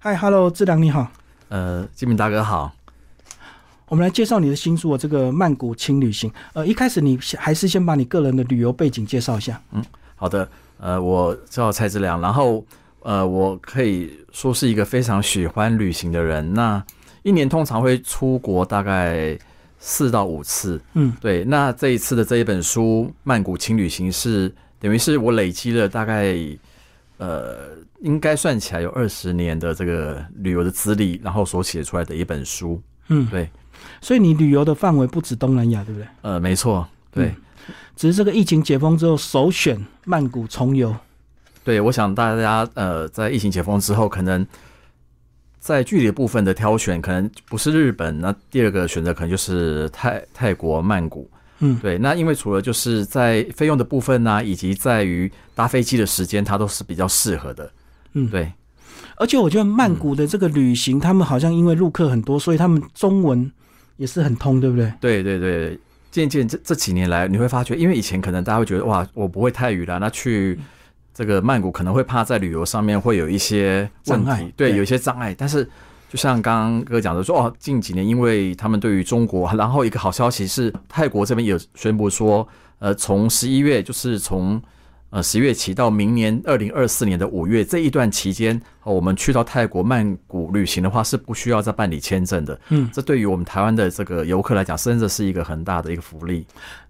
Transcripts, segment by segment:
嗨，Hello，志良你好。呃，金明大哥好。我们来介绍你的新书《这个曼谷轻旅行》。呃，一开始你还是先把你个人的旅游背景介绍一下。嗯，好的。呃，我叫蔡志良，然后呃，我可以说是一个非常喜欢旅行的人。那一年通常会出国大概四到五次。嗯，对。那这一次的这一本书《曼谷轻旅行》是等于是我累积了大概呃。应该算起来有二十年的这个旅游的资历，然后所写出来的一本书。嗯，对。所以你旅游的范围不止东南亚，对不对？呃，没错，对。只是这个疫情解封之后，首选曼谷重游。对，我想大家呃，在疫情解封之后，可能在距离部分的挑选，可能不是日本，那第二个选择可能就是泰泰国曼谷。嗯，对，那因为除了就是在费用的部分呢，以及在于搭飞机的时间，它都是比较适合的。嗯，对。而且我觉得曼谷的这个旅行，他们好像因为陆客很多，所以他们中文也是很通，对不对？对对对，渐渐这这几年来，你会发觉，因为以前可能大家会觉得哇，我不会泰语啦，那去这个曼谷可能会怕在旅游上面会有一些障碍，对，有一些障碍。但是就像刚刚哥讲的说，哦，近几年因为他们对于中国，然后一个好消息是泰国这边也宣布说，呃，从十一月就是从。呃，十月起到明年二零二四年的五月这一段期间，我们去到泰国曼谷旅行的话，是不需要再办理签证的。嗯，这对于我们台湾的这个游客来讲，真的是一个很大的一个福利。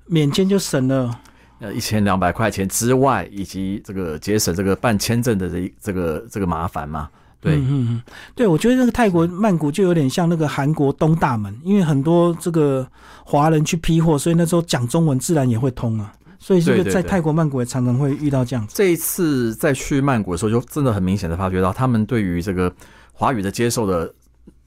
免签就省了呃一千两百块钱之外，以及这个节省这个办签证的这这个这个麻烦嘛。对，嗯嗯，对，我觉得那个泰国曼谷就有点像那个韩国东大门，因为很多这个华人去批货，所以那时候讲中文自然也会通啊。所以这个在泰国曼谷也常常会遇到这样子。这一次在去曼谷的时候，就真的很明显的发觉到，他们对于这个华语的接受的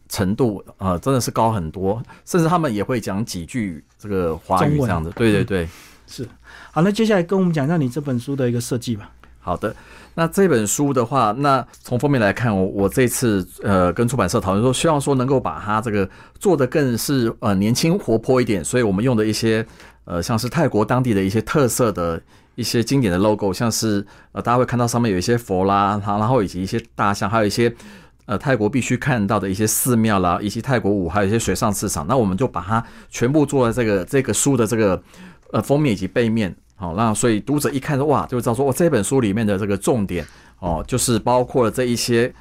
程度啊，真的是高很多，甚至他们也会讲几句这个华语这样子。对对对，是。好，那接下来跟我们讲一下你这本书的一个设计吧。好的，那这本书的话，那从封面来看，我我这次呃跟出版社讨论说，希望说能够把它这个做的更是呃年轻活泼一点，所以我们用的一些。呃，像是泰国当地的一些特色的一些经典的 logo，像是呃，大家会看到上面有一些佛啦，然后以及一些大象，还有一些呃泰国必须看到的一些寺庙啦，以及泰国舞，还有一些水上市场。那我们就把它全部做在这个这个书的这个呃封面以及背面，好，那所以读者一看说哇，就知道说，我这本书里面的这个重点哦，就是包括了这一些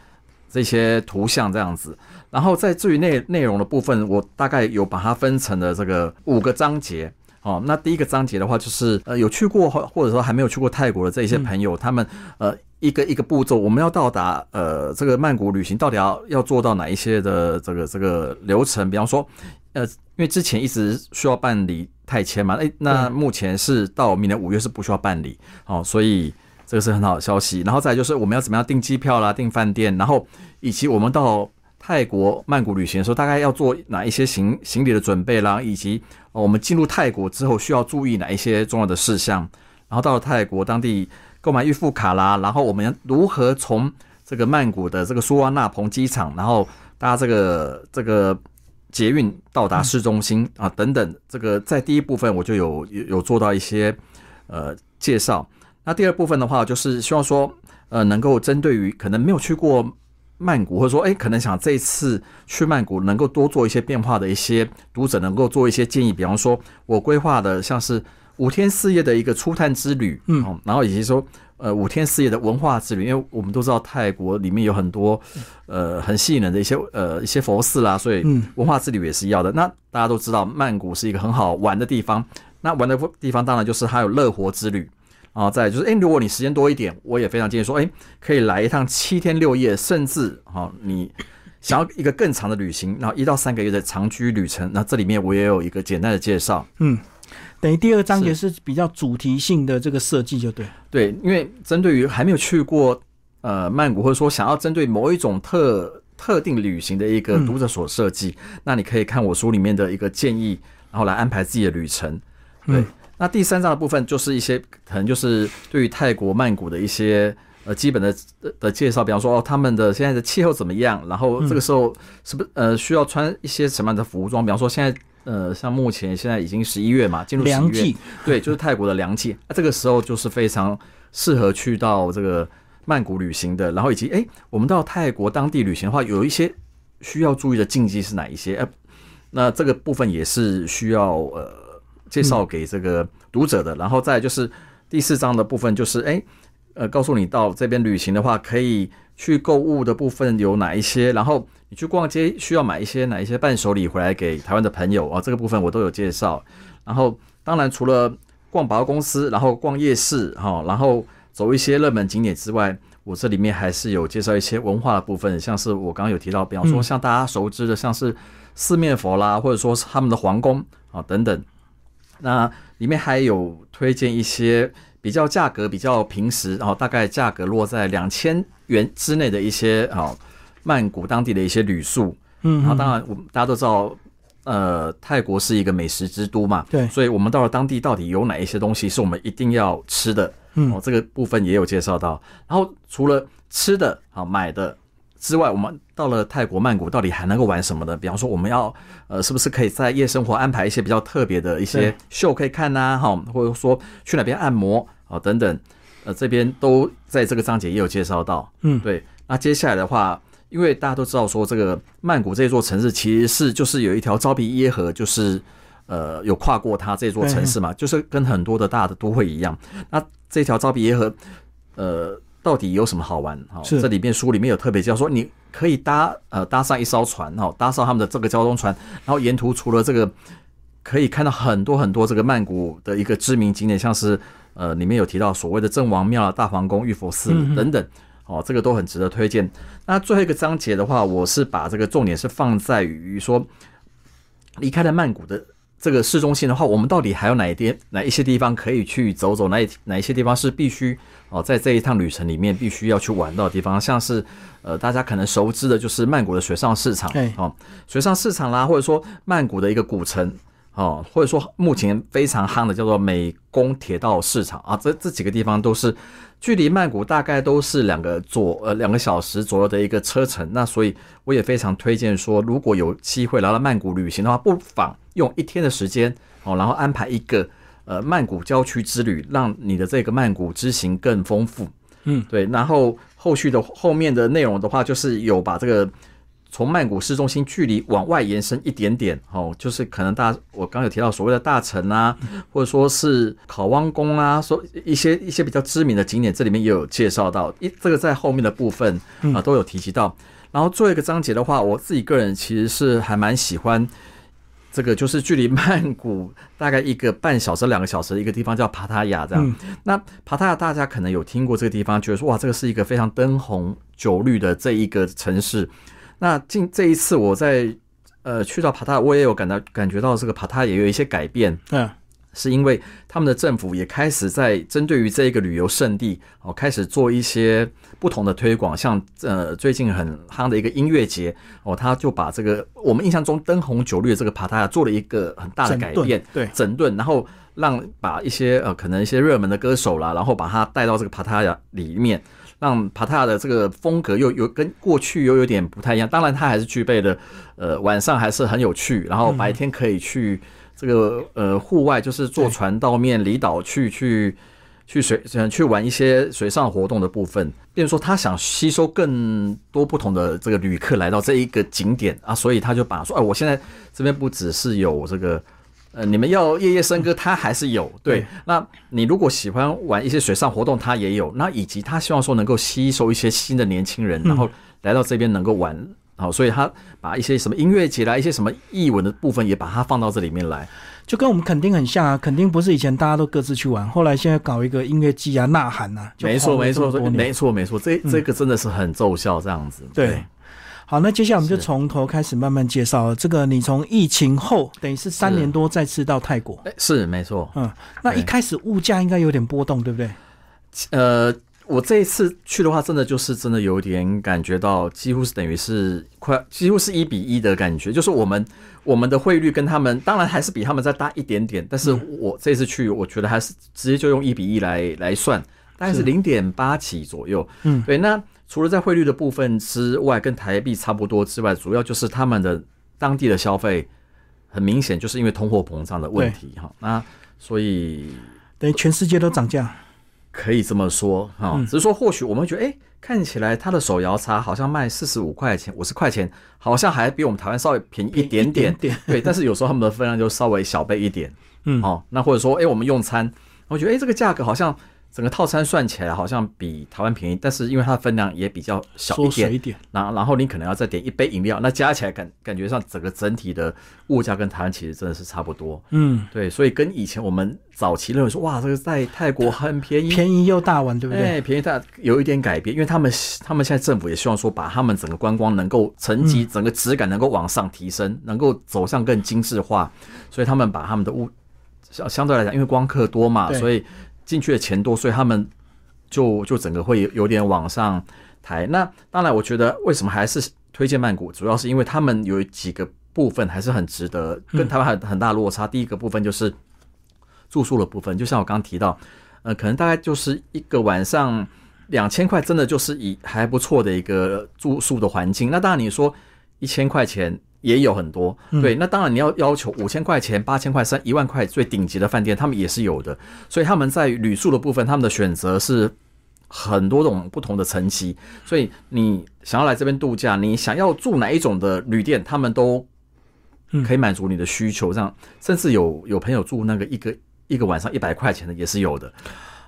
这些图像这样子。然后在至于内内容的部分，我大概有把它分成了这个五个章节。哦，那第一个章节的话，就是呃，有去过或或者说还没有去过泰国的这一些朋友，他们呃一个一个步骤，我们要到达呃这个曼谷旅行，到底要要做到哪一些的这个这个流程？比方说，呃，因为之前一直需要办理泰签嘛，哎，那目前是到明年五月是不需要办理，哦，所以这个是很好的消息。然后再就是我们要怎么样订机票啦、订饭店，然后以及我们到。泰国曼谷旅行的时候，大概要做哪一些行行李的准备啦，以及我们进入泰国之后需要注意哪一些重要的事项。然后到了泰国当地购买预付卡啦，然后我们如何从这个曼谷的这个苏万纳蓬机场，然后搭这个这个捷运到达市中心啊等等。这个在第一部分我就有有做到一些呃介绍。那第二部分的话，就是希望说呃能够针对于可能没有去过。曼谷，或者说，哎，可能想这次去曼谷能够多做一些变化的一些读者，能够做一些建议。比方说，我规划的像是五天四夜的一个初探之旅，嗯，然后以及说，呃，五天四夜的文化之旅，因为我们都知道泰国里面有很多，呃，很吸引人的一些呃一些佛寺啦，所以文化之旅也是要的。那大家都知道，曼谷是一个很好玩的地方，那玩的地方当然就是还有乐活之旅。然后再就是，哎，如果你时间多一点，我也非常建议说，哎，可以来一趟七天六夜，甚至哈，你想要一个更长的旅行，然后一到三个月的长居旅程，那这里面我也有一个简单的介绍。嗯，等于第二章节是比较主题性的这个设计，就对。对，因为针对于还没有去过呃曼谷，或者说想要针对某一种特特定旅行的一个读者所设计，那你可以看我书里面的一个建议，然后来安排自己的旅程。对。那第三章的部分就是一些可能就是对于泰国曼谷的一些呃基本的的介绍，比方说哦他们的现在的气候怎么样，然后这个时候是不是呃需要穿一些什么样的服装？比方说现在呃像目前现在已经十一月嘛，进入十一月，对，就是泰国的凉季，那 这个时候就是非常适合去到这个。曼谷旅行的，然后以及哎，我们到泰国当地旅行的话，有一些需要注意的禁忌是哪一些？哎，那这个部分也是需要呃介绍给这个读者的。然后再就是第四章的部分，就是哎呃告诉你到这边旅行的话，可以去购物的部分有哪一些？然后你去逛街需要买一些哪一些伴手礼回来给台湾的朋友啊？这个部分我都有介绍。然后当然除了逛百货公司，然后逛夜市哈，然后走一些热门景点之外，我这里面还是有介绍一些文化的部分，像是我刚刚有提到，比方说像大家熟知的，像是四面佛啦，或者说是他们的皇宫啊等等。那里面还有推荐一些比较价格比较平时，然后大概价格落在两千元之内的一些啊曼谷当地的一些旅宿。嗯，然后当然我们大家都知道。呃，泰国是一个美食之都嘛，对，所以我们到了当地，到底有哪一些东西是我们一定要吃的？嗯，哦，这个部分也有介绍到。然后除了吃的啊、买的之外，我们到了泰国曼谷，到底还能够玩什么呢？比方说，我们要呃，是不是可以在夜生活安排一些比较特别的一些秀可以看呐？哈，或者说去哪边按摩啊等等，呃，这边都在这个章节也有介绍到。嗯，对。那接下来的话。因为大家都知道说，这个曼谷这座城市其实是就是有一条招比耶河，就是呃有跨过它这座城市嘛，就是跟很多的大的都会一样。那这条招比耶河，呃，到底有什么好玩？哈，这里面书里面有特别教说，你可以搭呃搭上一艘船哈，搭上他们的这个交通船，然后沿途除了这个可以看到很多很多这个曼谷的一个知名景点，像是呃里面有提到所谓的郑王庙、大皇宫、玉佛寺等等。哦，这个都很值得推荐。那最后一个章节的话，我是把这个重点是放在于说，离开了曼谷的这个市中心的话，我们到底还有哪一点、哪一些地方可以去走走？哪哪一些地方是必须哦，在这一趟旅程里面必须要去玩到的地方？像是呃，大家可能熟知的就是曼谷的水上市场，哦，水上市场啦，或者说曼谷的一个古城。哦，或者说目前非常夯的叫做美工铁道市场啊，这这几个地方都是距离曼谷大概都是两个左呃两个小时左右的一个车程。那所以我也非常推荐说，如果有机会来到曼谷旅行的话，不妨用一天的时间哦，然后安排一个呃曼谷郊区之旅，让你的这个曼谷之行更丰富。嗯，对。然后后续的后面的内容的话，就是有把这个。从曼谷市中心距离往外延伸一点点，哦，就是可能大我刚有提到所谓的大城啊，或者说是考汪宫啊，说一些一些比较知名的景点，这里面也有介绍到，一这个在后面的部分啊都有提及到。然后最后一个章节的话，我自己个人其实是还蛮喜欢这个，就是距离曼谷大概一个半小时、两个小时的一个地方叫帕塔亚这样。那帕塔亚大家可能有听过这个地方，觉得说哇，这个是一个非常灯红酒绿的这一个城市。那近这一次我在呃去到帕塔，我也有感到感觉到这个帕塔也有一些改变，嗯，是因为他们的政府也开始在针对于这一个旅游胜地哦，开始做一些不同的推广，像呃最近很夯的一个音乐节哦，他就把这个我们印象中灯红酒绿的这个帕塔做了一个很大的改变，对，整顿，然后让把一些呃可能一些热门的歌手啦，然后把他带到这个帕塔里面。让帕塔的这个风格又有跟过去又有点不太一样，当然它还是具备的，呃，晚上还是很有趣，然后白天可以去这个呃户外，就是坐船到面离岛去去去水去玩一些水上活动的部分。比如说他想吸收更多不同的这个旅客来到这一个景点啊，所以他就把说，哎，我现在这边不只是有这个。呃，你们要夜夜笙歌，他还是有对。那你如果喜欢玩一些水上活动，他也有。那以及他希望说能够吸收一些新的年轻人，然后来到这边能够玩，好，所以他把一些什么音乐节啦，一些什么译文的部分也把它放到这里面来，就跟我们肯定很像啊。肯定不是以前大家都各自去玩，后来现在搞一个音乐季啊，呐喊啊，没错没错，没错没错，这这个真的是很奏效，这样子对。好，那接下来我们就从头开始慢慢介绍。这个你从疫情后，等于是三年多再次到泰国，是没错。嗯，那一开始物价应该有点波动，对不对？呃，我这一次去的话，真的就是真的有点感觉到，几乎是等于是快，几乎是一比一的感觉。就是我们我们的汇率跟他们，当然还是比他们再大一点点，但是我这次去，我觉得还是直接就用一比一来来算，大概是零点八起左右。嗯，对，那。除了在汇率的部分之外，跟台币差不多之外，主要就是他们的当地的消费，很明显就是因为通货膨胀的问题哈。那所以等于全世界都涨价。可以这么说哈，只是说或许我们觉得，哎，看起来它的手摇茶好像卖四十五块钱、五十块钱，好像还比我们台湾稍微便宜一点点。对，但是有时候他们的分量就稍微小杯一点。嗯，哦，那或者说，哎，我们用餐，我觉得，哎，这个价格好像。整个套餐算起来好像比台湾便宜，但是因为它的分量也比较小一点，一点，然后然后你可能要再点一杯饮料，那加起来感感觉上整个整体的物价跟台湾其实真的是差不多。嗯，对，所以跟以前我们早期认为说哇，这个在泰国很便宜，便宜又大碗，对不对？哎，便宜大有一点改变，因为他们他们现在政府也希望说把他们整个观光能够层级、整个质感能够往上提升，能够走向更精致化，所以他们把他们的物相相对来讲，因为光客多嘛，所以进去的钱多，所以他们。就就整个会有点往上抬，那当然，我觉得为什么还是推荐曼谷，主要是因为他们有几个部分还是很值得，跟台湾很很大落差。第一个部分就是住宿的部分，就像我刚刚提到，呃，可能大概就是一个晚上两千块，真的就是以还不错的一个住宿的环境。那当然你说一千块钱。也有很多，对，那当然你要要求五千块钱、八千块、三一万块最顶级的饭店，他们也是有的。所以他们在旅宿的部分，他们的选择是很多种不同的层级。所以你想要来这边度假，你想要住哪一种的旅店，他们都可以满足你的需求。这样，甚至有有朋友住那个一个一个晚上一百块钱的也是有的。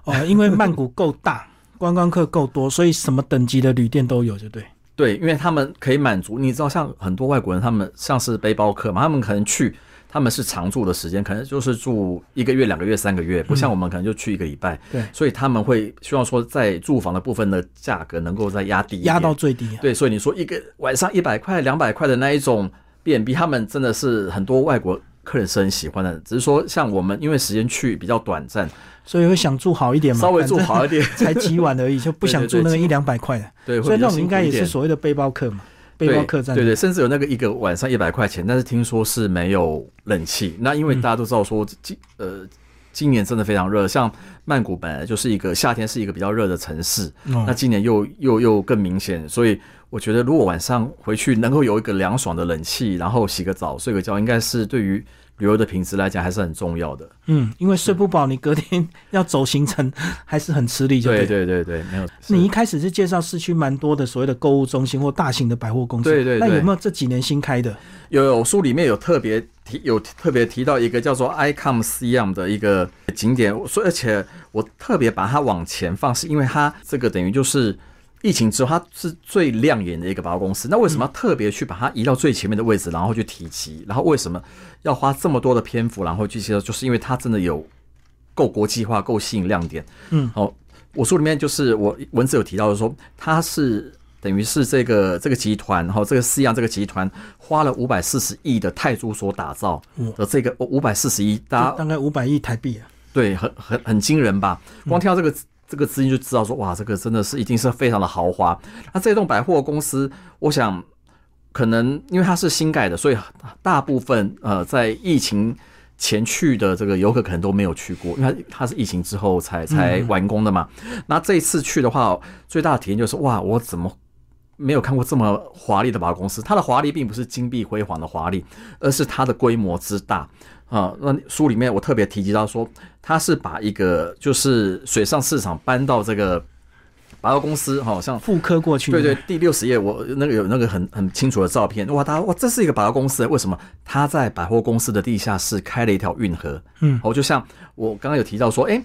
哦，因为曼谷够大，观光客够多，所以什么等级的旅店都有，就对。对，因为他们可以满足，你知道，像很多外国人，他们像是背包客嘛，他们可能去，他们是常住的时间，可能就是住一个月、两个月、三个月，不像我们可能就去一个礼拜。对，所以他们会希望说，在住房的部分的价格能够再压低，压到最低。对，所以你说一个晚上一百块、两百块的那一种便比他们真的是很多外国客人是很喜欢的。只是说，像我们因为时间去比较短暂。所以会想住好一点嘛？稍微住好一点，才几晚而已，就不想住那个一两百块的。对，所以那种应该也是所谓的背包客嘛，背包客栈。对对，甚至有那个一个晚上一百块钱，但是听说是没有冷气。那因为大家都知道说今呃今年真的非常热，像曼谷本来就是一个夏天是一个比较热的城市，那今年又又又更明显。所以我觉得如果晚上回去能够有一个凉爽的冷气，然后洗个澡睡个觉，应该是对于。旅游的品质来讲还是很重要的。嗯，因为睡不饱，你隔天 要走行程还是很吃力。对对对对，没有。你一开始是介绍市区蛮多的所谓的购物中心或大型的百货公司。对对。那有没有这几年新开的？有有，书里面有特别提，有特别提到一个叫做 Icom Siam 的一个景点。所以而且我特别把它往前放，是因为它这个等于就是。疫情之后，它是最亮眼的一个百货公司。那为什么要特别去把它移到最前面的位置，然后去提及？然后为什么要花这么多的篇幅，然后去介绍？就是因为它真的有够国际化，够吸引亮点。嗯，好，我书里面就是我文字有提到的，说它是等于是这个这个集团，然后这个四样这个集团花了五百四十亿的泰铢所打造的这个五百四十亿，大大概五百亿台币啊，对，很很很惊人吧？光听到这个。这个资金就知道说，哇，这个真的是一定是非常的豪华。那这栋百货公司，我想可能因为它是新盖的，所以大部分呃在疫情前去的这个游客可能都没有去过，因为它是疫情之后才才完工的嘛。那这一次去的话，最大的体验就是哇，我怎么没有看过这么华丽的百货公司？它的华丽并不是金碧辉煌的华丽，而是它的规模之大。啊，那书里面我特别提及到说，他是把一个就是水上市场搬到这个百货公司，好像复刻过去。对对，第六十页我那个有那个很很清楚的照片。哇，他哇，这是一个百货公司，为什么他在百货公司的地下室开了一条运河？嗯，哦，就像我刚刚有提到说，哎。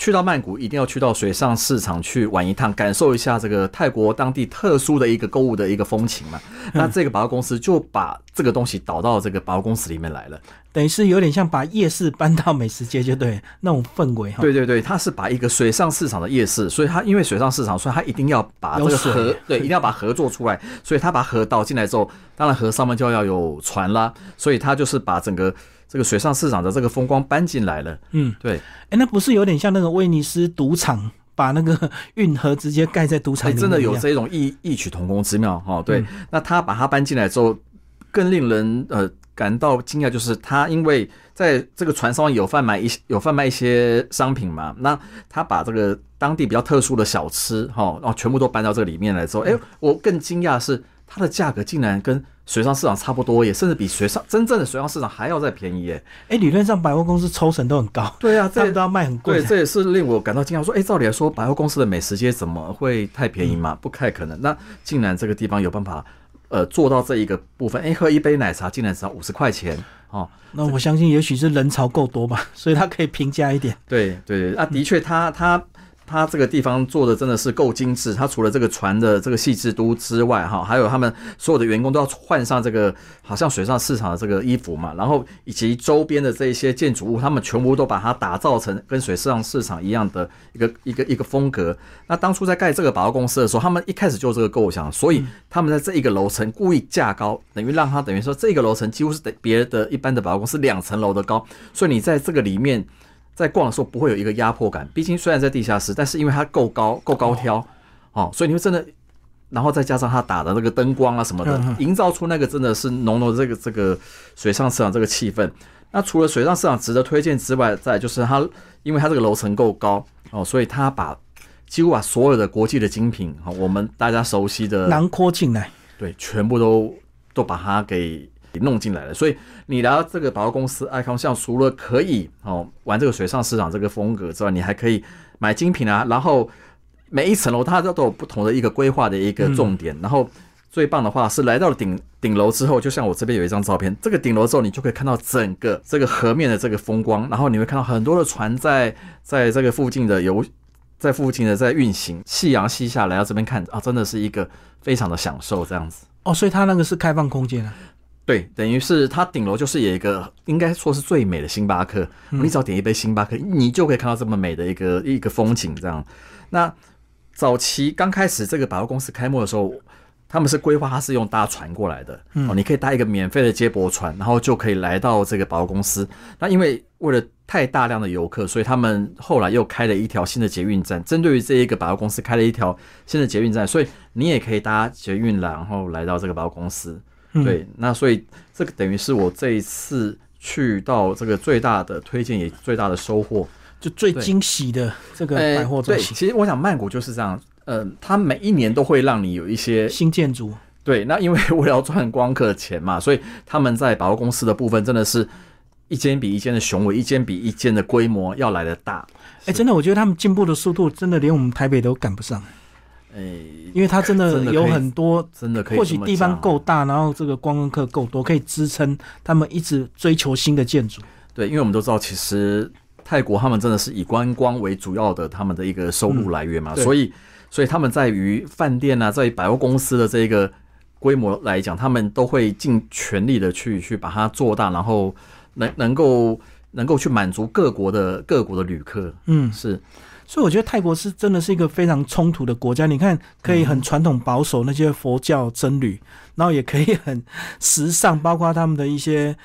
去到曼谷一定要去到水上市场去玩一趟，感受一下这个泰国当地特殊的一个购物的一个风情嘛。那这个百货公司就把这个东西导到这个百货公司里面来了，等于是有点像把夜市搬到美食街，就对 那种氛围哈。对对对，它是把一个水上市场的夜市，所以它因为水上市场，所以它一定要把这个河对 一定要把河做出来，所以它把河倒进来之后，当然河上面就要有船啦，所以它就是把整个。这个水上市场的这个风光搬进来了，嗯，对，哎，那不是有点像那个威尼斯赌场把那个运河直接盖在赌场里面？真的有这种异异曲同工之妙哈。对，那他把它搬进来之后，更令人呃感到惊讶，就是他因为在这个船上有贩卖一有贩卖一些商品嘛，那他把这个当地比较特殊的小吃哈，然后全部都搬到这里面来之后，哎，我更惊讶是它的价格竟然跟水上市场差不多耶，甚至比水上真正的水上市场还要再便宜耶。哎，理论上百货公司抽成都很高，对啊，这都要卖很贵。对，这也是令我感到惊讶。说，哎，照理来说，百货公司的美食街怎么会太便宜嘛？不太可能。那竟然这个地方有办法，呃，做到这一个部分。哎，喝一杯奶茶竟然只要五十块钱哦。那我相信，也许是人潮够多吧，所以他可以平价一点。对对对，啊，的确，他他。它这个地方做的真的是够精致。它除了这个船的这个细致度之外，哈，还有他们所有的员工都要换上这个好像水上市场的这个衣服嘛，然后以及周边的这一些建筑物，他们全部都把它打造成跟水上市场一样的一个一个一个风格。那当初在盖这个百货公司的时候，他们一开始就这个构想，所以他们在这一个楼层故意架高，等于让它等于说这个楼层几乎是等别的一般的百货公司两层楼的高，所以你在这个里面。在逛的时候不会有一个压迫感，毕竟虽然在地下室，但是因为它够高够高挑，哦，所以你会真的，然后再加上它打的那个灯光啊什么的，营造出那个真的是浓浓的这个这个水上市场这个气氛。那除了水上市场值得推荐之外，再就是它，因为它这个楼层够高哦，所以它把几乎把所有的国际的精品，哈，我们大家熟悉的囊括进来，对，全部都都把它给。弄进来了，所以你来到这个百货公司爱康像，除了可以哦玩这个水上市场这个风格之外，你还可以买精品啊。然后每一层楼它都都有不同的一个规划的一个重点。然后最棒的话是来到了顶顶楼之后，就像我这边有一张照片，这个顶楼之后你就可以看到整个这个河面的这个风光，然后你会看到很多的船在在这个附近的游，在附近的在运行。夕阳西下来到这边看啊，真的是一个非常的享受这样子。哦，所以它那个是开放空间啊。对，等于是它顶楼就是有一个，应该说是最美的星巴克。你只要点一杯星巴克，你就可以看到这么美的一个一个风景。这样，那早期刚开始这个百货公司开幕的时候，他们是规划它是用搭船过来的。哦，你可以搭一个免费的接驳船，然后就可以来到这个百货公司。那因为为了太大量的游客，所以他们后来又开了一条新的捷运站，针对于这一个百货公司开了一条新的捷运站，所以你也可以搭捷运然后来到这个百货公司。对，那所以这个等于是我这一次去到这个最大的推荐，也最大的收获，就最惊喜的这个百货中心。对其实我想曼谷就是这样，呃，它每一年都会让你有一些新建筑。对，那因为为了要赚光客钱嘛，所以他们在百货公司的部分真的是一间比一间的雄伟，一间比一间的规模要来的大。哎，真的，我觉得他们进步的速度真的连我们台北都赶不上。诶，因为它真的有很多，真的可以，或许地方够大，然后这个观光客够多，可以支撑他们一直追求新的建筑。对，因为我们都知道，其实泰国他们真的是以观光为主要的他们的一个收入来源嘛，所以，所以他们在于饭店啊，在于百货公司的这个规模来讲，他们都会尽全力的去去把它做大，然后能能够能够去满足各国的各国的旅客。嗯，是。所以我觉得泰国是真的是一个非常冲突的国家。你看，可以很传统保守那些佛教僧侣，然后也可以很时尚，包括他们的一些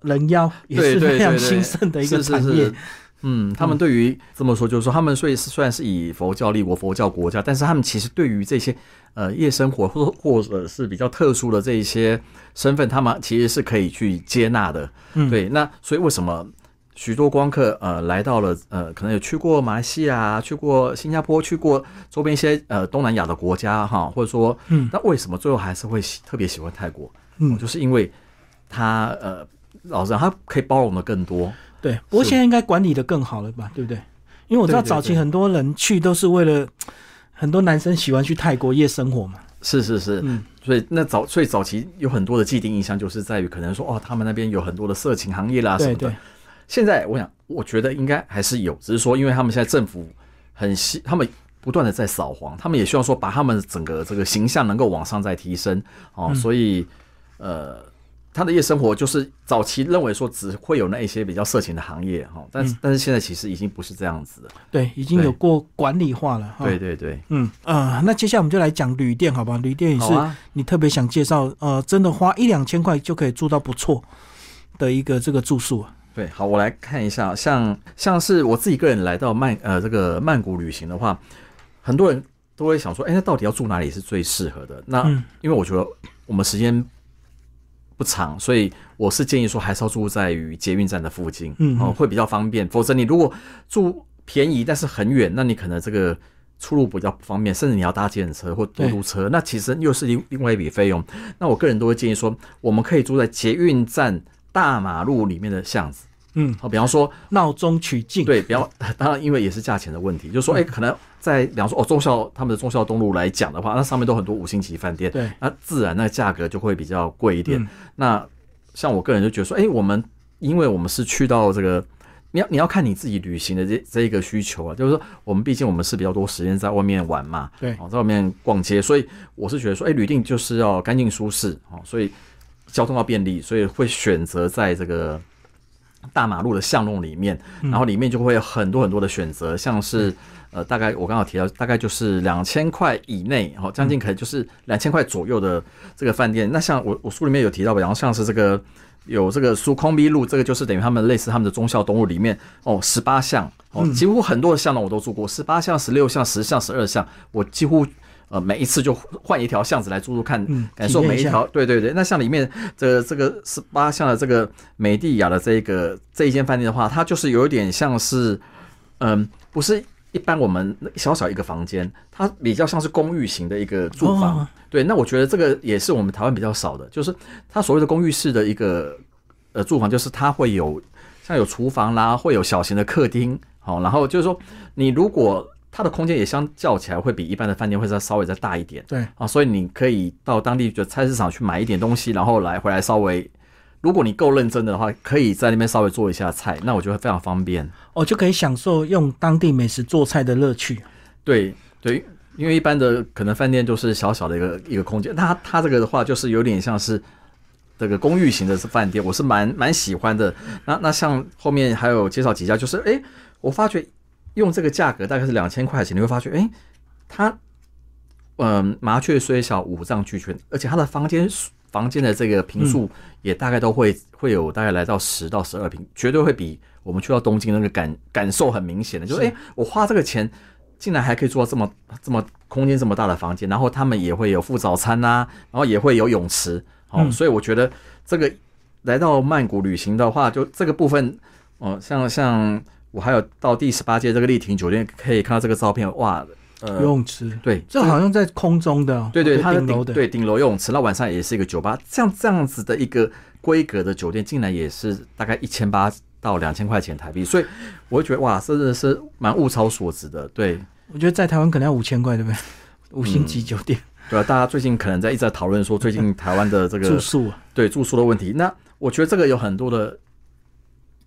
人妖也是非常兴盛的一个产业。嗯，他们对于这么说，就是说他们虽是虽然是以佛教立国、佛教国家，但是他们其实对于这些呃夜生活或或者是比较特殊的这一些身份，他们其实是可以去接纳的。嗯，对。那所以为什么？许多光客呃来到了呃可能有去过马来西亚，去过新加坡，去过周边一些呃东南亚的国家哈，或者说，嗯，那为什么最后还是会喜特别喜欢泰国？嗯，就是因为他呃老实讲，他可以包容的更多。对，不过现在应该管理的更好了吧？对不对？因为我知道早期很多人去都是为了 很多男生喜欢去泰国夜生活嘛。是是是，嗯，所以那早所以早期有很多的既定印象，就是在于可能说哦，他们那边有很多的色情行业啦什么的。现在我想，我觉得应该还是有，只是说，因为他们现在政府很希，他们不断的在扫黄，他们也希望说把他们整个这个形象能够往上再提升哦，所以呃，他的夜生活就是早期认为说只会有那一些比较色情的行业哈，但是但是现在其实已经不是这样子了，对，已经有过管理化了，对对对，嗯呃，那接下来我们就来讲旅店，好吧？旅店也是你特别想介绍，呃，真的花一两千块就可以住到不错的一个这个住宿啊。对，好，我来看一下，像像是我自己个人来到曼呃这个曼谷旅行的话，很多人都会想说，哎，那到底要住哪里是最适合的？那因为我觉得我们时间不长，所以我是建议说，还是要住在于捷运站的附近，嗯，会比较方便。否则你如果住便宜但是很远，那你可能这个出入比较不方便，甚至你要搭计程车或嘟嘟车，那其实又是另另外一笔费用。那我个人都会建议说，我们可以住在捷运站大马路里面的巷子。嗯，好，比方说闹中取静，对，比方 当然因为也是价钱的问题，就是说，哎，可能在比方说哦，中校他们的中校东路来讲的话，那上面都很多五星级饭店，对，那自然那个价格就会比较贵一点。那像我个人就觉得说，哎，我们因为我们是去到这个，你要你要看你自己旅行的这这一个需求啊，就是说我们毕竟我们是比较多时间在外面玩嘛，对，哦在外面逛街，所以我是觉得说，哎，旅定就是要干净舒适哦，所以交通要便利，所以会选择在这个。大马路的巷弄里面，然后里面就会有很多很多的选择，像是呃，大概我刚好提到，大概就是两千块以内，哦，将近可能就是两千块左右的这个饭店。那像我我书里面有提到，然后像是这个有这个苏空咪路，这个就是等于他们类似他们的忠孝东路里面哦，十八巷哦，几乎很多的巷弄我都住过，十八巷、十六巷、十巷、十二巷，我几乎。呃，每一次就换一条巷子来住住看，感受每一条。对对对，那像里面这这个十八巷的这个美蒂亚的这个这一间饭店的话，它就是有一点像是，嗯，不是一般我们小小一个房间，它比较像是公寓型的一个住房。对，那我觉得这个也是我们台湾比较少的，就是它所谓的公寓式的一个呃住房，就是它会有像有厨房啦，会有小型的客厅，好，然后就是说你如果。它的空间也相较起来会比一般的饭店会再稍微再大一点，对啊，所以你可以到当地的菜市场去买一点东西，然后来回来稍微，如果你够认真的话，可以在那边稍微做一下菜，那我觉得非常方便。哦，就可以享受用当地美食做菜的乐趣。对对，因为一般的可能饭店就是小小的一个一个空间，它它这个的话就是有点像是这个公寓型的饭店，我是蛮蛮喜欢的。那那像后面还有介绍几家，就是哎，我发觉。用这个价格大概是两千块钱，你会发觉，哎，它，嗯，麻雀虽小，五脏俱全，而且它的房间房间的这个平数也大概都会会有大概来到十到十二平，绝对会比我们去到东京那个感感受很明显的，就是哎，我花这个钱，竟然还可以做到这么这么空间这么大的房间，然后他们也会有附早餐呐，然后也会有泳池，哦，所以我觉得这个来到曼谷旅行的话，就这个部分，哦，像像。我还有到第十八届这个丽亭酒店，可以看到这个照片，哇，呃，游泳池，对，这好像在空中的，对对，它顶楼的，对顶楼游泳池，那晚上也是一个酒吧，像这样子的一个规格的酒店，竟然也是大概一千八到两千块钱台币，所以我会觉得哇，真的是蛮物超所值的。对，我觉得在台湾可能要五千块，对不对？五星级酒店，对啊，大家最近可能在一直在讨论说，最近台湾的这个 住宿，对住宿的问题，那我觉得这个有很多的。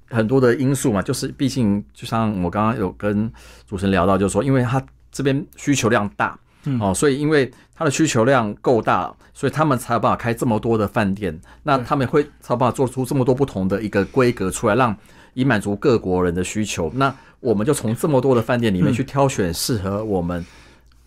很多的因素嘛，就是毕竟就像我刚刚有跟主持人聊到，就是说，因为他这边需求量大，嗯哦，所以因为他的需求量够大，所以他们才有办法开这么多的饭店。那他们会才有办法做出这么多不同的一个规格出来，让以满足各国人的需求。那我们就从这么多的饭店里面去挑选适合我们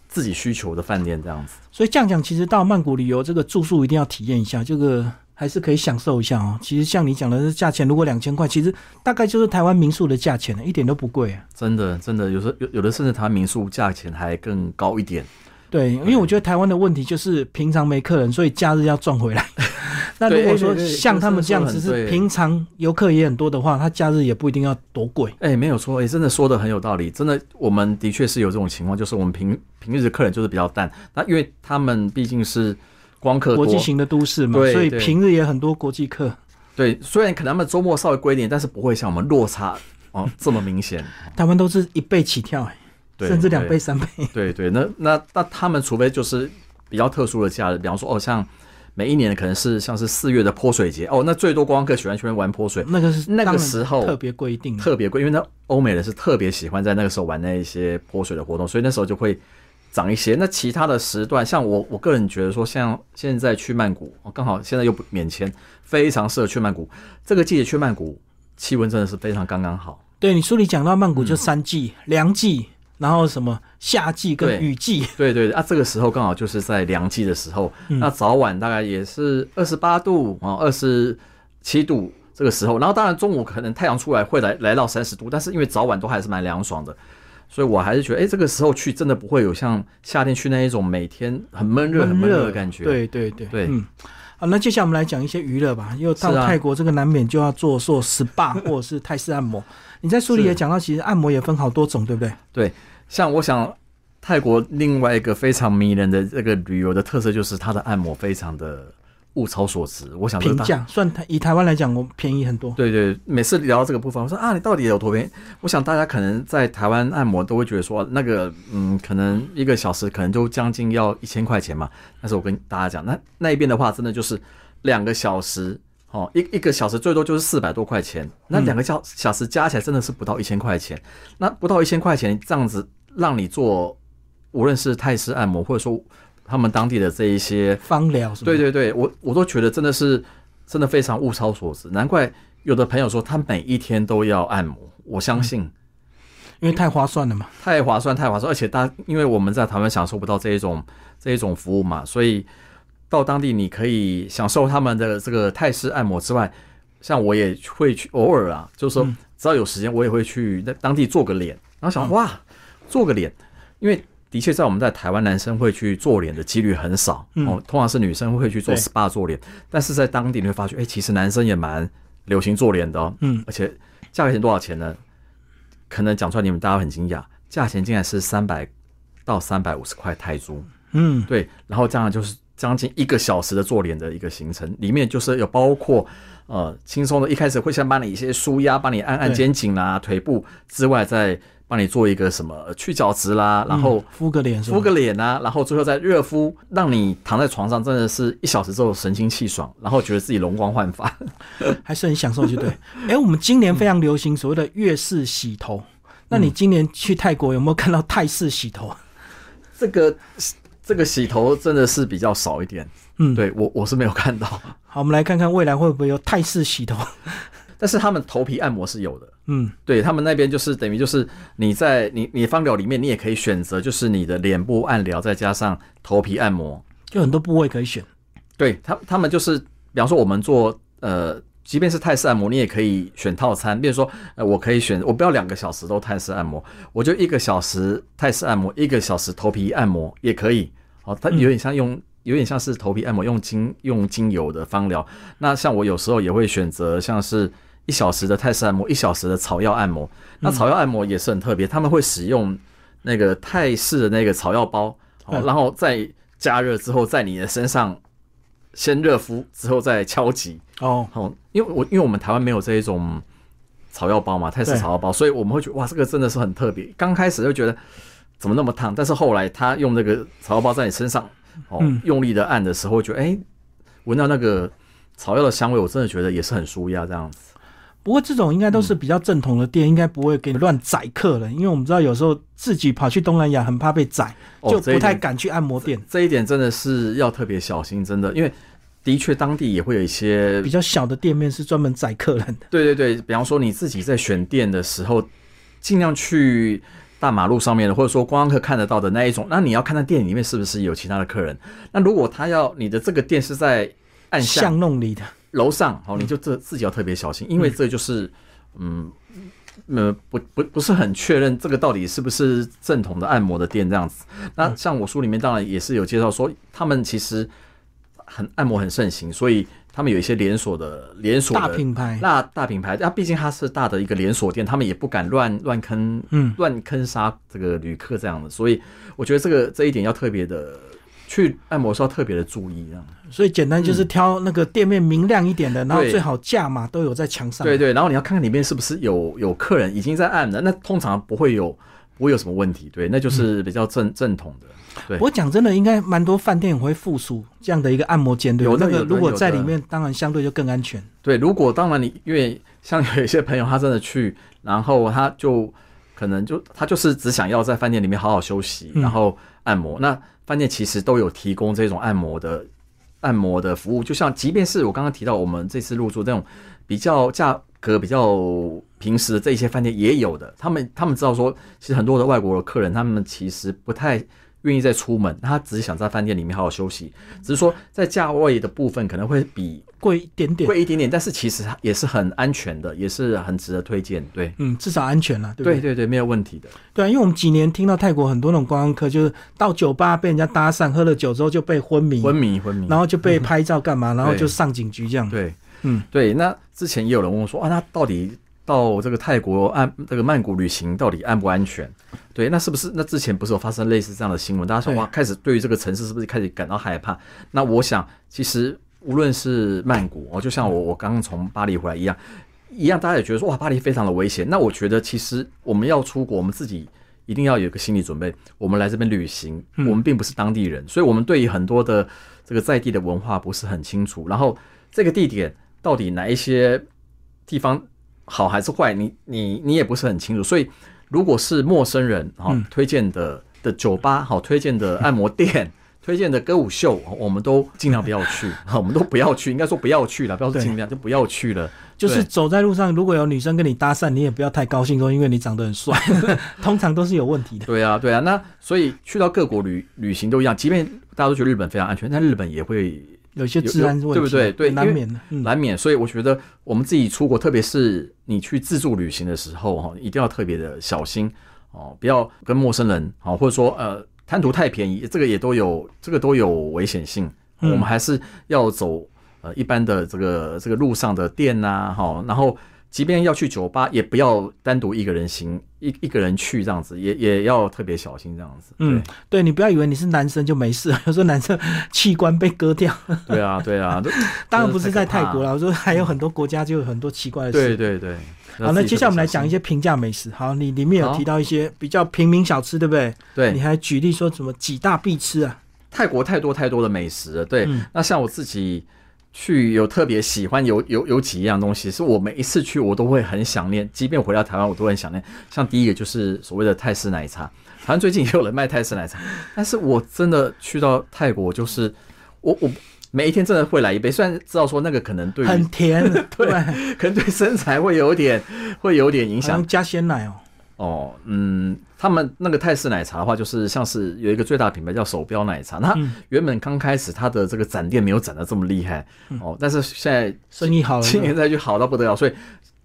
自己需求的饭店，这样子。所以这样讲，其实到曼谷旅游，这个住宿一定要体验一下这个。还是可以享受一下哦。其实像你讲的，价钱如果两千块，其实大概就是台湾民宿的价钱了，一点都不贵啊。真的，真的，有时候有有的甚至台湾民宿价钱还更高一点。对，因为我觉得台湾的问题就是平常没客人，所以假日要赚回来。那如果说像他们这样子是平常游客也很多的话，他假日也不一定要多贵。哎，没有错，哎，真的说的很有道理。真的，我们的确是有这种情况，就是我们平平日的客人就是比较淡。那因为他们毕竟是。光客国际型的都市嘛，所以平日也很多国际客。对，虽然可能他们周末稍微贵一点，但是不会像我们落差哦 这么明显。他们都是一倍起跳，甚至两倍、三倍。对对，那那那他们除非就是比较特殊的假日，比方说哦，像每一年可能是像是四月的泼水节哦，那最多光客喜欢去玩泼水，那个是那个时候特别规定，特别贵，因为那欧美人是特别喜欢在那个时候玩那一些泼水的活动，所以那时候就会。涨一些，那其他的时段，像我我个人觉得说，像现在去曼谷，刚好现在又不免签，非常适合去曼谷。这个季节去曼谷，气温真的是非常刚刚好。对你书里讲到曼谷就三季，凉季，然后什么夏季跟雨季。对对啊，这个时候刚好就是在凉季的时候，那早晚大概也是二十八度啊，二十七度这个时候，然后当然中午可能太阳出来会来来到三十度，但是因为早晚都还是蛮凉爽的。所以，我还是觉得，哎，这个时候去真的不会有像夏天去那一种每天很闷热、很闷热的感觉。对对对对，嗯，好，那接下来我们来讲一些娱乐吧。又到泰国，这个难免就要做做 SPA 或者是泰式 按摩。你在书里也讲到，其实按摩也分好多种，对不对？对，像我想。泰国另外一个非常迷人的这个旅游的特色，就是它的按摩非常的物超所值。我想平价算台以台湾来讲，我便宜很多。对对，每次聊到这个部分，我说啊，你到底有多便宜？我想大家可能在台湾按摩都会觉得说，那个嗯，可能一个小时可能就将近要一千块钱嘛。但是我跟大家讲，那那一边的话，真的就是两个小时哦，一一个小时最多就是四百多块钱。那两个小小时加起来真的是不到一千块钱。那不到一千块钱这样子让你做。无论是泰式按摩，或者说他们当地的这一些芳疗，对对对，我我都觉得真的是真的非常物超所值。难怪有的朋友说他每一天都要按摩，我相信，因为太划算了嘛，太划算，太划算。而且大，因为我们在台湾享受不到这一种这一种服务嘛，所以到当地你可以享受他们的这个泰式按摩之外，像我也会去偶尔啊，就是说只要有时间，我也会去那当地做个脸，然后想哇，做个脸，因为。的确，在我们在台湾，男生会去做脸的几率很少哦，通常是女生会去做 SPA 做脸。但是在当地你会发觉，哎，其实男生也蛮流行做脸的哦。嗯，而且价钱多少钱呢？可能讲出来你们大家很惊讶，价钱竟然是三百到三百五十块泰铢。嗯，对，然后这样就是将近一个小时的做脸的一个行程，里面就是有包括呃轻松的，一开始会先帮你一些舒压，帮你按按肩颈啦、腿部之外，再。帮你做一个什么去角质啦，然后敷个脸，敷个脸啊，然后最后再热敷，让你躺在床上，真的是一小时之后神清气爽，然后觉得自己容光焕发，还是很享受，就对。哎，我们今年非常流行所谓的月式洗头，那你今年去泰国有没有看到泰式洗头？这个这个洗头真的是比较少一点，嗯，对我我是没有看到。好，我们来看看未来会不会有泰式洗头。但是他们头皮按摩是有的，嗯，对他们那边就是等于就是你在你你方疗里面，你也可以选择就是你的脸部按疗，再加上头皮按摩，就很多部位可以选。对他他们就是，比方说我们做呃，即便是泰式按摩，你也可以选套餐，比如说呃，我可以选我不要两个小时都泰式按摩，我就一个小时泰式按摩，一个小时头皮按摩也可以。哦，它有点像用有点像是头皮按摩用精用精油的方疗。那像我有时候也会选择像是。一小时的泰式按摩，一小时的草药按摩。那草药按摩也是很特别，他们会使用那个泰式的那个草药包，然后再加热之后，在你的身上先热敷，之后再敲击。哦，好，因为我因为我们台湾没有这一种草药包嘛，泰式草药包，所以我们会觉得哇，这个真的是很特别。刚开始就觉得怎么那么烫，但是后来他用那个草药包在你身上哦用力的按的时候，觉得哎，闻到那个草药的香味，我真的觉得也是很舒压这样子。不过这种应该都是比较正统的店，应该不会给你乱宰客人，因为我们知道有时候自己跑去东南亚很怕被宰，就不太敢去按摩店。这一点真的是要特别小心，真的，因为的确当地也会有一些比较小的店面是专门宰客人的。对对对，比方说你自己在选店的时候，尽量去大马路上面的，或者说观光客看得到的那一种。那你要看那店里面是不是有其他的客人？那如果他要你的这个店是在暗巷弄里的。楼上好，你就这自己要特别小心，因为这就是，嗯，呃，不不不是很确认这个到底是不是正统的按摩的店这样子。那像我书里面当然也是有介绍说，他们其实很按摩很盛行，所以他们有一些连锁的连锁大品牌，那大品牌，那毕竟它是大的一个连锁店，他们也不敢乱乱坑，嗯，乱坑杀这个旅客这样的。所以我觉得这个这一点要特别的。去按摩是要特别的注意，这样。所以简单就是挑那个店面明亮一点的，然后最好价码都有在墙上。对对，然后你要看看里面是不是有有客人已经在按了，那通常不会有不会有什么问题。对，那就是比较正正统的。对，我讲真的，应该蛮多饭店会附属这样的一个按摩间，对有那个如果在里面，当然相对就更安全。对，如果当然你因为像有一些朋友他真的去，然后他就可能就他就是只想要在饭店里面好好休息，然后按摩那。饭店其实都有提供这种按摩的按摩的服务，就像即便是我刚刚提到我们这次入住这种比较价格比较平时的这些饭店也有的，他们他们知道说，其实很多的外国的客人他们其实不太。愿意再出门，他只是想在饭店里面好好休息，只是说在价位的部分可能会比贵一点点，贵一点点，但是其实也是很安全的，也是很值得推荐。对，嗯，至少安全了，对对对对，没有问题的。对啊，因为我们几年听到泰国很多那种观光客，就是到酒吧被人家搭讪，喝了酒之后就被昏迷，昏迷昏迷，然后就被拍照干嘛，然后就上警局这样。对，嗯，对。那之前也有人问我说啊，那到底到这个泰国安这个曼谷旅行到底安不安全？对，那是不是那之前不是有发生类似这样的新闻？大家说哇，开始对于这个城市是不是开始感到害怕？那我想，其实无论是曼谷哦，就像我我刚刚从巴黎回来一样，一样大家也觉得说哇，巴黎非常的危险。那我觉得其实我们要出国，我们自己一定要有一个心理准备。我们来这边旅行，我们并不是当地人，所以我们对于很多的这个在地的文化不是很清楚。然后这个地点到底哪一些地方？好还是坏，你你你也不是很清楚，所以如果是陌生人哈推荐的的酒吧，好推荐的按摩店，推荐的歌舞秀，我们都尽量不要去，我们都不要去，应该说不要去了，不要说尽量就不要去了。就是走在路上，如果有女生跟你搭讪，你也不要太高兴，说因为你长得很帅，通常都是有问题的。对啊，对啊，那所以去到各国旅旅行都一样，即便大家都觉得日本非常安全，但日本也会。有一些治安问题，对不对？对，难免的，难免。所以我觉得我们自己出国，特别是你去自助旅行的时候，哈，一定要特别的小心哦，不要跟陌生人，好，或者说呃贪图太便宜，这个也都有，这个都有危险性。我们还是要走呃一般的这个这个路上的店呐，哈，然后。即便要去酒吧，也不要单独一个人行，一一个人去这样子，也也要特别小心这样子。嗯，对你不要以为你是男生就没事，有时候男生器官被割掉。对啊，对啊，当然不是在泰国了，我说还有很多国家就有很多奇怪的事。对对对。好，那接下来我们来讲一些平价美食。好，你里面有提到一些比较平民小吃，对不对？对。你还举例说什么几大必吃啊？泰国太多太多的美食了。对。那像我自己。去有特别喜欢有有有几样东西，是我每一次去我都会很想念，即便回到台湾我都很想念。像第一个就是所谓的泰式奶茶，好像最近也有人卖泰式奶茶，但是我真的去到泰国，就是我我每一天真的会来一杯，虽然知道说那个可能对很甜，对，可能对身材会有点会有点影响，加鲜奶哦。哦，嗯，他们那个泰式奶茶的话，就是像是有一个最大品牌叫手标奶茶，那原本刚开始它的这个展店没有展的这么厉害哦，但是现在生意好，今年再去好到不得了，所以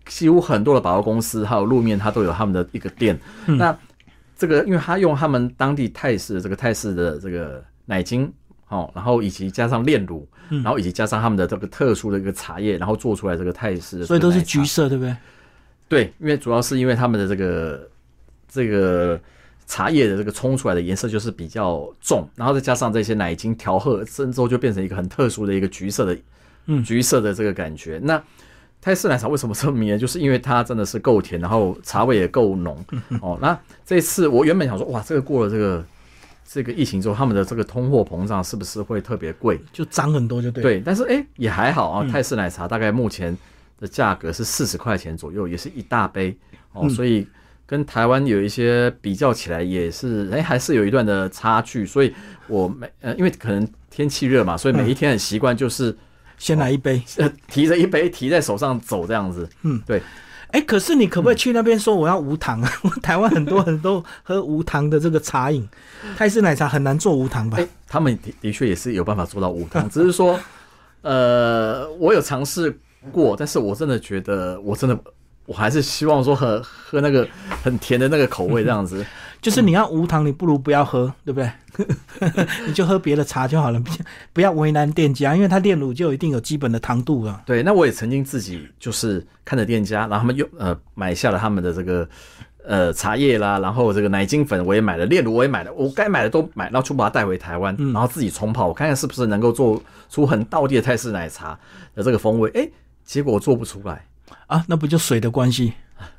几乎很多的百货公司还有路面它都有他们的一个店。那这个因为他用他们当地泰式这个泰式的这个奶精哦，然后以及加上炼乳，然后以及加上他们的这个特殊的一个茶叶，然后做出来这个泰式，所以都是橘色，对不对？对，因为主要是因为他们的这个这个茶叶的这个冲出来的颜色就是比较重，然后再加上这些奶精调和之后，就变成一个很特殊的一个橘色的，嗯，橘色的这个感觉。那泰式奶茶为什么这么迷人？就是因为它真的是够甜，然后茶味也够浓 哦。那这次我原本想说，哇，这个过了这个这个疫情之后，他们的这个通货膨胀是不是会特别贵？就涨很多就对。对，但是哎，也还好啊。泰式奶茶大概目前。的价格是四十块钱左右，也是一大杯哦，所以跟台湾有一些比较起来，也是哎，还是有一段的差距。所以我每呃，因为可能天气热嘛，所以每一天很习惯就是先来一杯，呃，提着一杯提在手上走这样子。嗯，对。哎，可是你可不可以去那边说我要无糖啊？台湾很多人都喝无糖的这个茶饮，泰式奶茶很难做无糖吧？他们的的确也是有办法做到无糖，只是说，呃，我有尝试。过，但是我真的觉得，我真的，我还是希望说喝喝那个很甜的那个口味这样子。就是你要无糖，你不如不要喝，对不对？你就喝别的茶就好了，不要为难店家，因为他炼乳就一定有基本的糖度了。对，那我也曾经自己就是看着店家，然后他们又呃买下了他们的这个呃茶叶啦，然后这个奶精粉我也买了，炼乳我也买了，我该买的都买，然后就把它带回台湾，然后自己冲泡，我看看是不是能够做出很道地的泰式奶茶的这个风味。哎。结果我做不出来啊，那不就水的关系？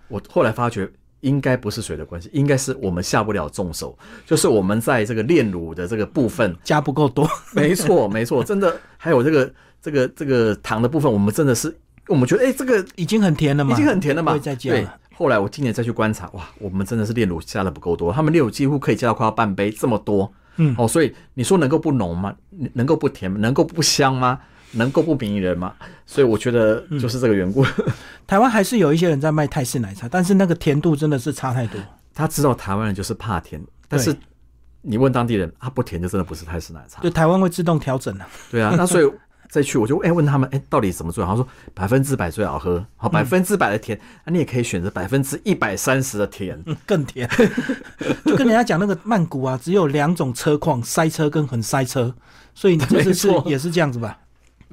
我后来发觉应该不是水的关系，应该是我们下不了重手，就是我们在这个炼乳的这个部分加不够多。没错，没错，真的还有这个这个这个糖的部分，我们真的是我们觉得哎，这个已经很甜了嘛，已经很甜了嘛，再加。对，后来我今年再去观察，哇，我们真的是炼乳加的不够多，他们炼乳几乎可以加到快要半杯这么多。嗯，哦，所以你说能够不浓吗？能够不甜吗？能够不香吗？能够不迷人吗？所以我觉得就是这个缘故。台湾还是有一些人在卖泰式奶茶，但是那个甜度真的是差太多。他知道台湾人就是怕甜，但是你问当地人，他不甜就真的不是泰式奶茶。对台湾会自动调整的。对啊，那所以再去我就哎问他们哎到底怎么做？他说百分之百最好喝，好百分之百的甜。那你也可以选择百分之一百三十的甜，更甜。就跟人家讲那个曼谷啊，只有两种车况，塞车跟很塞车，所以你就是是也是这样子吧。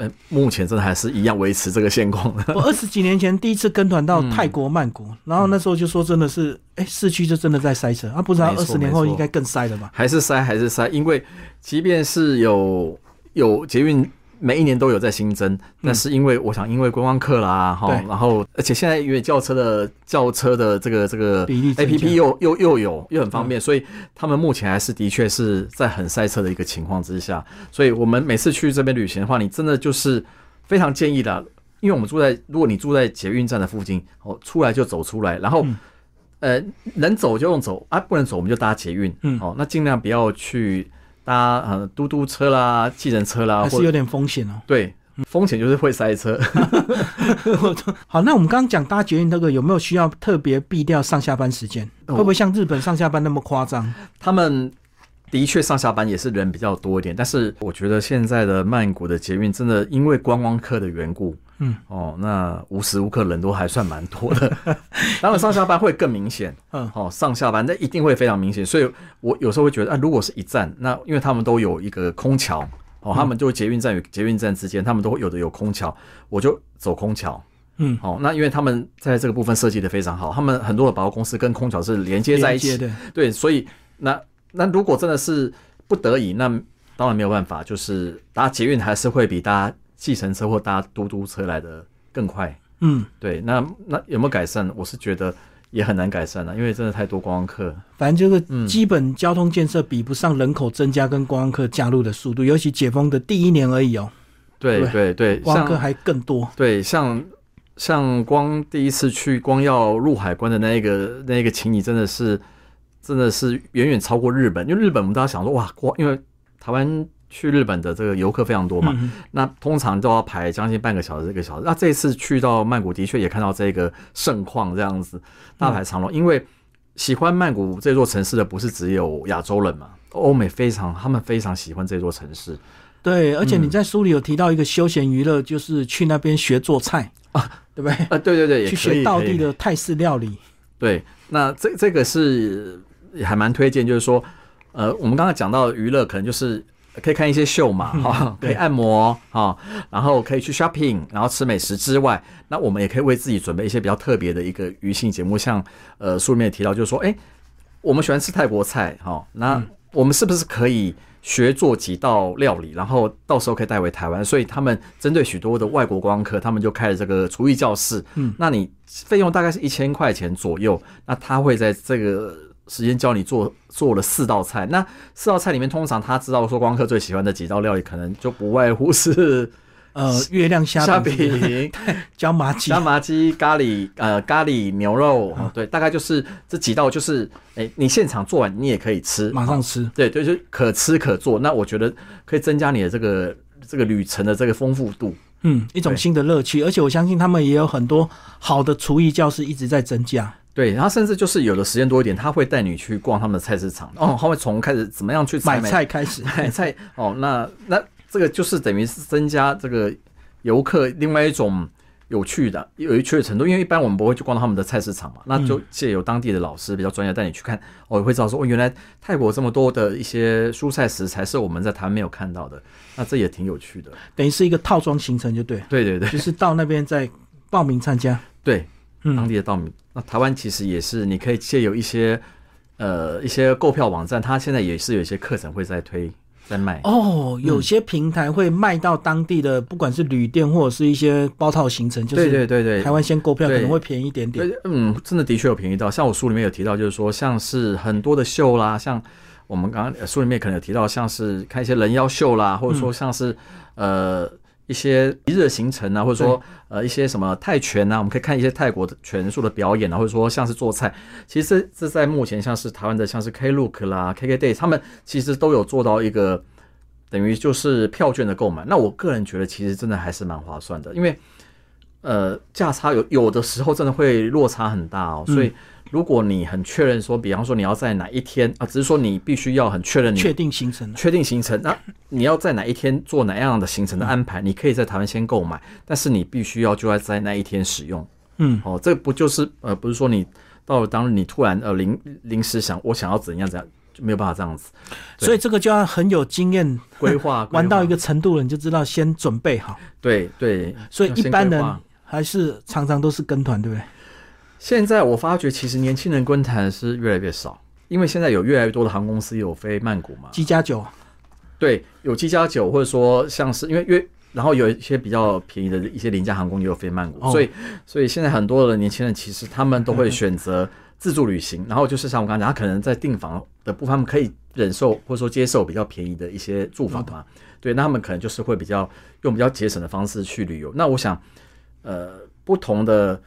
呃，目前真的还是一样维持这个现况。我二十几年前第一次跟团到泰国曼谷，然后那时候就说真的是，哎，市区就真的在塞车啊！不知道二十年后应该更塞了吧？还是塞还是塞？因为即便是有有捷运。每一年都有在新增，那是因为我想，因为观光客啦，哈，然后而且现在因为轿车的轿车的这个这个 A P P 又又又有又很方便，所以他们目前还是的确是在很塞车的一个情况之下。所以我们每次去这边旅行的话，你真的就是非常建议的，因为我们住在如果你住在捷运站的附近，哦，出来就走出来，然后呃能走就用走啊，不能走我们就搭捷运，嗯，哦，那尽量不要去。搭呃嘟嘟车啦、计程车啦，还是有点风险哦。对，风险就是会塞车。好，那我们刚刚讲搭捷运那个有没有需要特别避掉上下班时间？会不会像日本上下班那么夸张？他们的确上下班也是人比较多一点，但是我觉得现在的曼谷的捷运真的因为观光客的缘故。嗯。哦，那无时无刻人都还算蛮多的，当然上下班会更明显。嗯，哦，上下班那一定会非常明显，所以我有时候会觉得，啊，如果是一站，那因为他们都有一个空桥，哦，他们就捷运站与捷运站之间，他们都会有的有空桥，我就走空桥。嗯，好，那因为他们在这个部分设计的非常好，他们很多的保货公司跟空桥是连接在一起，的。对，所以那那如果真的是不得已，那当然没有办法，就是搭捷运还是会比搭。计程车或搭嘟嘟车来的更快，嗯，对，那那有没有改善？我是觉得也很难改善了，因为真的太多观光客。反正就是基本交通建设比不上人口增加跟观光客加入的速度，尤其解封的第一年而已哦。对对对，观光客还更多。对，像像光第一次去，光要入海关的那个那个情谊，真的是真的是远远超过日本。因为日本我们大家想说，哇，光因为台湾。去日本的这个游客非常多嘛，那通常都要排将近半个小时、一个小时。那这次去到曼谷，的确也看到这个盛况，这样子大排长龙。因为喜欢曼谷这座城市的不是只有亚洲人嘛，欧美非常，他们非常喜欢这座城市。对，而且你在书里有提到一个休闲娱乐，就是去那边学做菜啊，对不对？啊，对对对，去学道地的泰式料理。对，那这这个是还蛮推荐，就是说，呃，我们刚才讲到娱乐，可能就是。可以看一些秀嘛，哈，可以按摩哈，然后可以去 shopping，然后吃美食之外，那我们也可以为自己准备一些比较特别的一个娱性节目，像呃书里面提到，就是说，哎，我们喜欢吃泰国菜哈，那我们是不是可以学做几道料理，然后到时候可以带回台湾？所以他们针对许多的外国观光客，他们就开了这个厨艺教室，嗯，那你费用大概是一千块钱左右，那他会在这个。时间教你做做了四道菜，那四道菜里面，通常他知道说光客最喜欢的几道料理，可能就不外乎是 呃月亮虾饼、椒麻鸡、椒麻鸡、咖喱呃咖喱牛肉，对，大概就是这几道，就是哎，你现场做完你也可以吃，马上吃，对对，就可吃可做。那我觉得可以增加你的这个这个旅程的这个丰富度，嗯，一种新的乐趣。而且我相信他们也有很多好的厨艺教室一直在增加。对，然后甚至就是有的时间多一点，他会带你去逛他们的菜市场。哦，他会从开始怎么样去买菜开始。买菜。哦，那那这个就是等于是增加这个游客另外一种有趣的有趣的程度，因为一般我们不会去逛他们的菜市场嘛，那就借由当地的老师比较专业带你去看，我会知道说哦，原来泰国这么多的一些蔬菜食材是我们在台湾没有看到的，那这也挺有趣的，等于是一个套装行程就对，对对对，就是到那边再报名参加，对。当地的稻米，那台湾其实也是，你可以借有一些呃一些购票网站，它现在也是有一些课程会在推在卖。哦，有些平台会卖到当地的，不管是旅店或者是一些包套行程，就是对对对对，台湾先购票可能会便宜一点点。嗯，真的的确有便宜到，像我书里面有提到，就是说像是很多的秀啦，像我们刚刚书里面可能有提到，像是看一些人妖秀啦，或者说像是呃。一些一日行程啊，或者说呃一些什么泰拳啊，我们可以看一些泰国的拳术的表演啊，或者说像是做菜，其实这在目前像是台湾的像是 Klook 啦、KKday，他们其实都有做到一个等于就是票券的购买。那我个人觉得其实真的还是蛮划算的，因为呃价差有有的时候真的会落差很大哦，所以。如果你很确认说，比方说你要在哪一天啊，只是说你必须要很确认，确定行程，确定行程，那你要在哪一天做哪样的行程的安排？你可以在台湾先购买，但是你必须要就要在那一天使用。嗯，哦，这不就是呃，不是说你到了当日你突然呃临临时想我想要怎样怎样，就没有办法这样子。所以这个就要很有经验规划，玩到一个程度了，你就知道先准备好。对对，所以一般人还是常常都是跟团，对不对？现在我发觉，其实年轻人跟团是越来越少，因为现在有越来越多的航空公司有飞曼谷嘛，机加九，对，有机加九，或者说像是因为越，然后有一些比较便宜的一些廉价航空也有飞曼谷，所以所以现在很多的年轻人其实他们都会选择自助旅行，然后就是像我刚才讲，他可能在订房的部分他们可以忍受或者说接受比较便宜的一些住房嘛，对，那他们可能就是会比较用比较节省的方式去旅游。那我想，呃，不同的。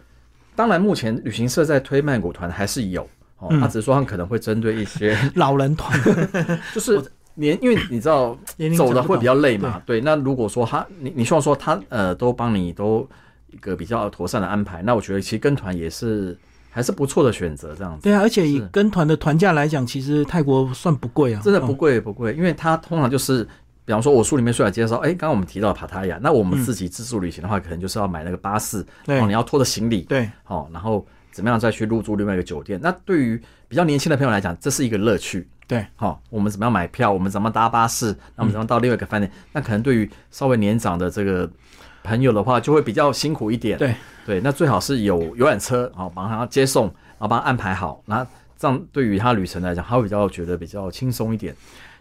当然，目前旅行社在推曼谷团还是有哦，他只是说他可能会针对一些 老人团，就是年，因为你知道走的会比较累嘛。对，那如果说他你你希望说他呃都帮你都一个比较妥善的安排，那我觉得其实跟团也是还是不错的选择，这样子。对啊，而且以跟团的团价来讲，其实泰国算不贵啊，真的不贵不贵，因为它通常就是。比方说，我书里面虽然介绍，哎，刚刚我们提到帕塔亚，那我们自己自助旅行的话，可能就是要买那个巴士，然后，你要拖着行李，对，好，然后怎么样再去入住另外一个酒店？那对于比较年轻的朋友来讲，这是一个乐趣，对，好，我们怎么样买票？我们怎么搭巴士？那我们怎么到另外一个饭店？那可能对于稍微年长的这个朋友的话，就会比较辛苦一点，对，对，那最好是有游览车，好，帮他接送，然后帮他安排好，那这样对于他旅程来讲，他会比较觉得比较轻松一点。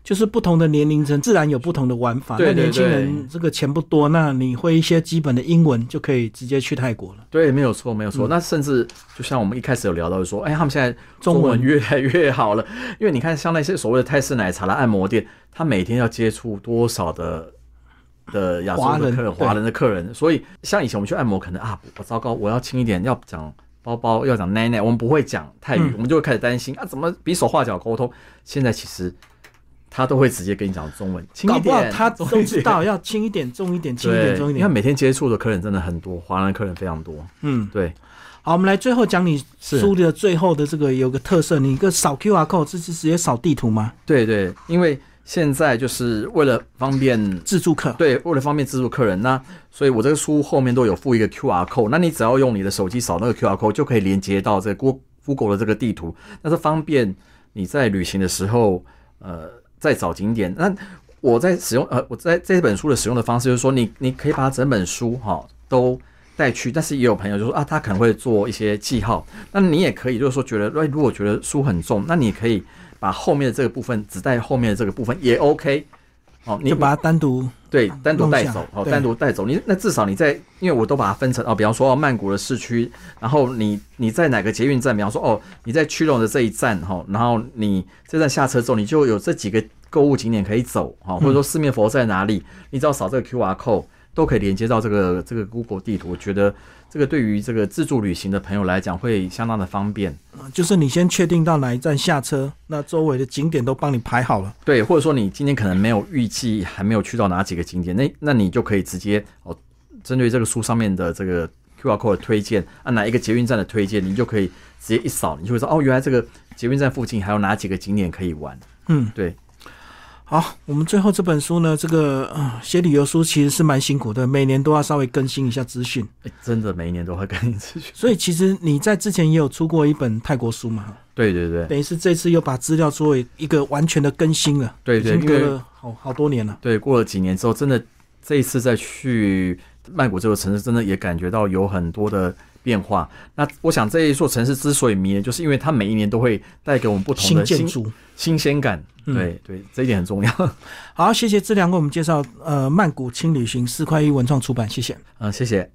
就是不同的年龄层，自然有不同的玩法。那年轻人这个钱不多，那你会一些基本的英文，就可以直接去泰国了。对，没有错，没有错。那甚至就像我们一开始有聊到说，哎，他们现在中文越来越好了。因为你看，像那些所谓的泰式奶茶的按摩店，他每天要接触多少的的亚洲的客人、华人的客人，所以像以前我们去按摩，可能啊，我糟糕，我要轻一点，要讲包包，要讲奶奶，我们不会讲泰语，我们就会开始担心啊，怎么比手画脚沟通？现在其实。他都会直接跟你讲中文，轻一点，他都知道要轻一点、重一点、轻一点、重一点。你看每天接触的客人真的很多，华人客人非常多。嗯，对。好，我们来最后讲你书的最后的这个有个特色，你一个扫 Q R code 这是直接扫地图吗？对对，因为现在就是为了方便自助客，对，为了方便自助客人，那所以我这个书后面都有附一个 Q R code，那你只要用你的手机扫那个 Q R code 就可以连接到这个 Google 的这个地图，那是方便你在旅行的时候，呃。在找景点，那我在使用呃，我在这本书的使用的方式就是说，你你可以把整本书哈都带去，但是也有朋友就说啊，他可能会做一些记号，那你也可以就是说觉得，如果觉得书很重，那你可以把后面的这个部分只带后面的这个部分也 OK。哦，你就把它单独对单独带走，哦，单独带走。你那至少你在，因为我都把它分成哦，比方说哦，曼谷的市区，然后你你在哪个捷运站？比方说哦，你在区龙的这一站哈，然后你这站下车之后，你就有这几个购物景点可以走哈，或者说四面佛在哪里，你只要扫这个 QR code。都可以连接到这个这个 Google 地图，我觉得这个对于这个自助旅行的朋友来讲会相当的方便。就是你先确定到哪一站下车，那周围的景点都帮你排好了。对，或者说你今天可能没有预计，还没有去到哪几个景点，那那你就可以直接哦，针对这个书上面的这个 QR code 推荐，按哪一个捷运站的推荐，你就可以直接一扫，你就会说哦，原来这个捷运站附近还有哪几个景点可以玩。嗯，对。好，我们最后这本书呢，这个写旅游书其实是蛮辛苦的，每年都要稍微更新一下资讯。真的，每一年都会更新资讯。所以其实你在之前也有出过一本泰国书嘛？对对对，等于是这次又把资料作为一个完全的更新了。对对，隔了好好多年了。对，过了几年之后，真的这一次再去曼谷这个城市，真的也感觉到有很多的。变化，那我想这一座城市之所以迷人，就是因为它每一年都会带给我们不同的新建筑、新鲜感。对对，这一点很重要。好，谢谢志良为我们介绍呃曼谷轻旅行，四块一文创出版，谢谢。嗯，谢谢。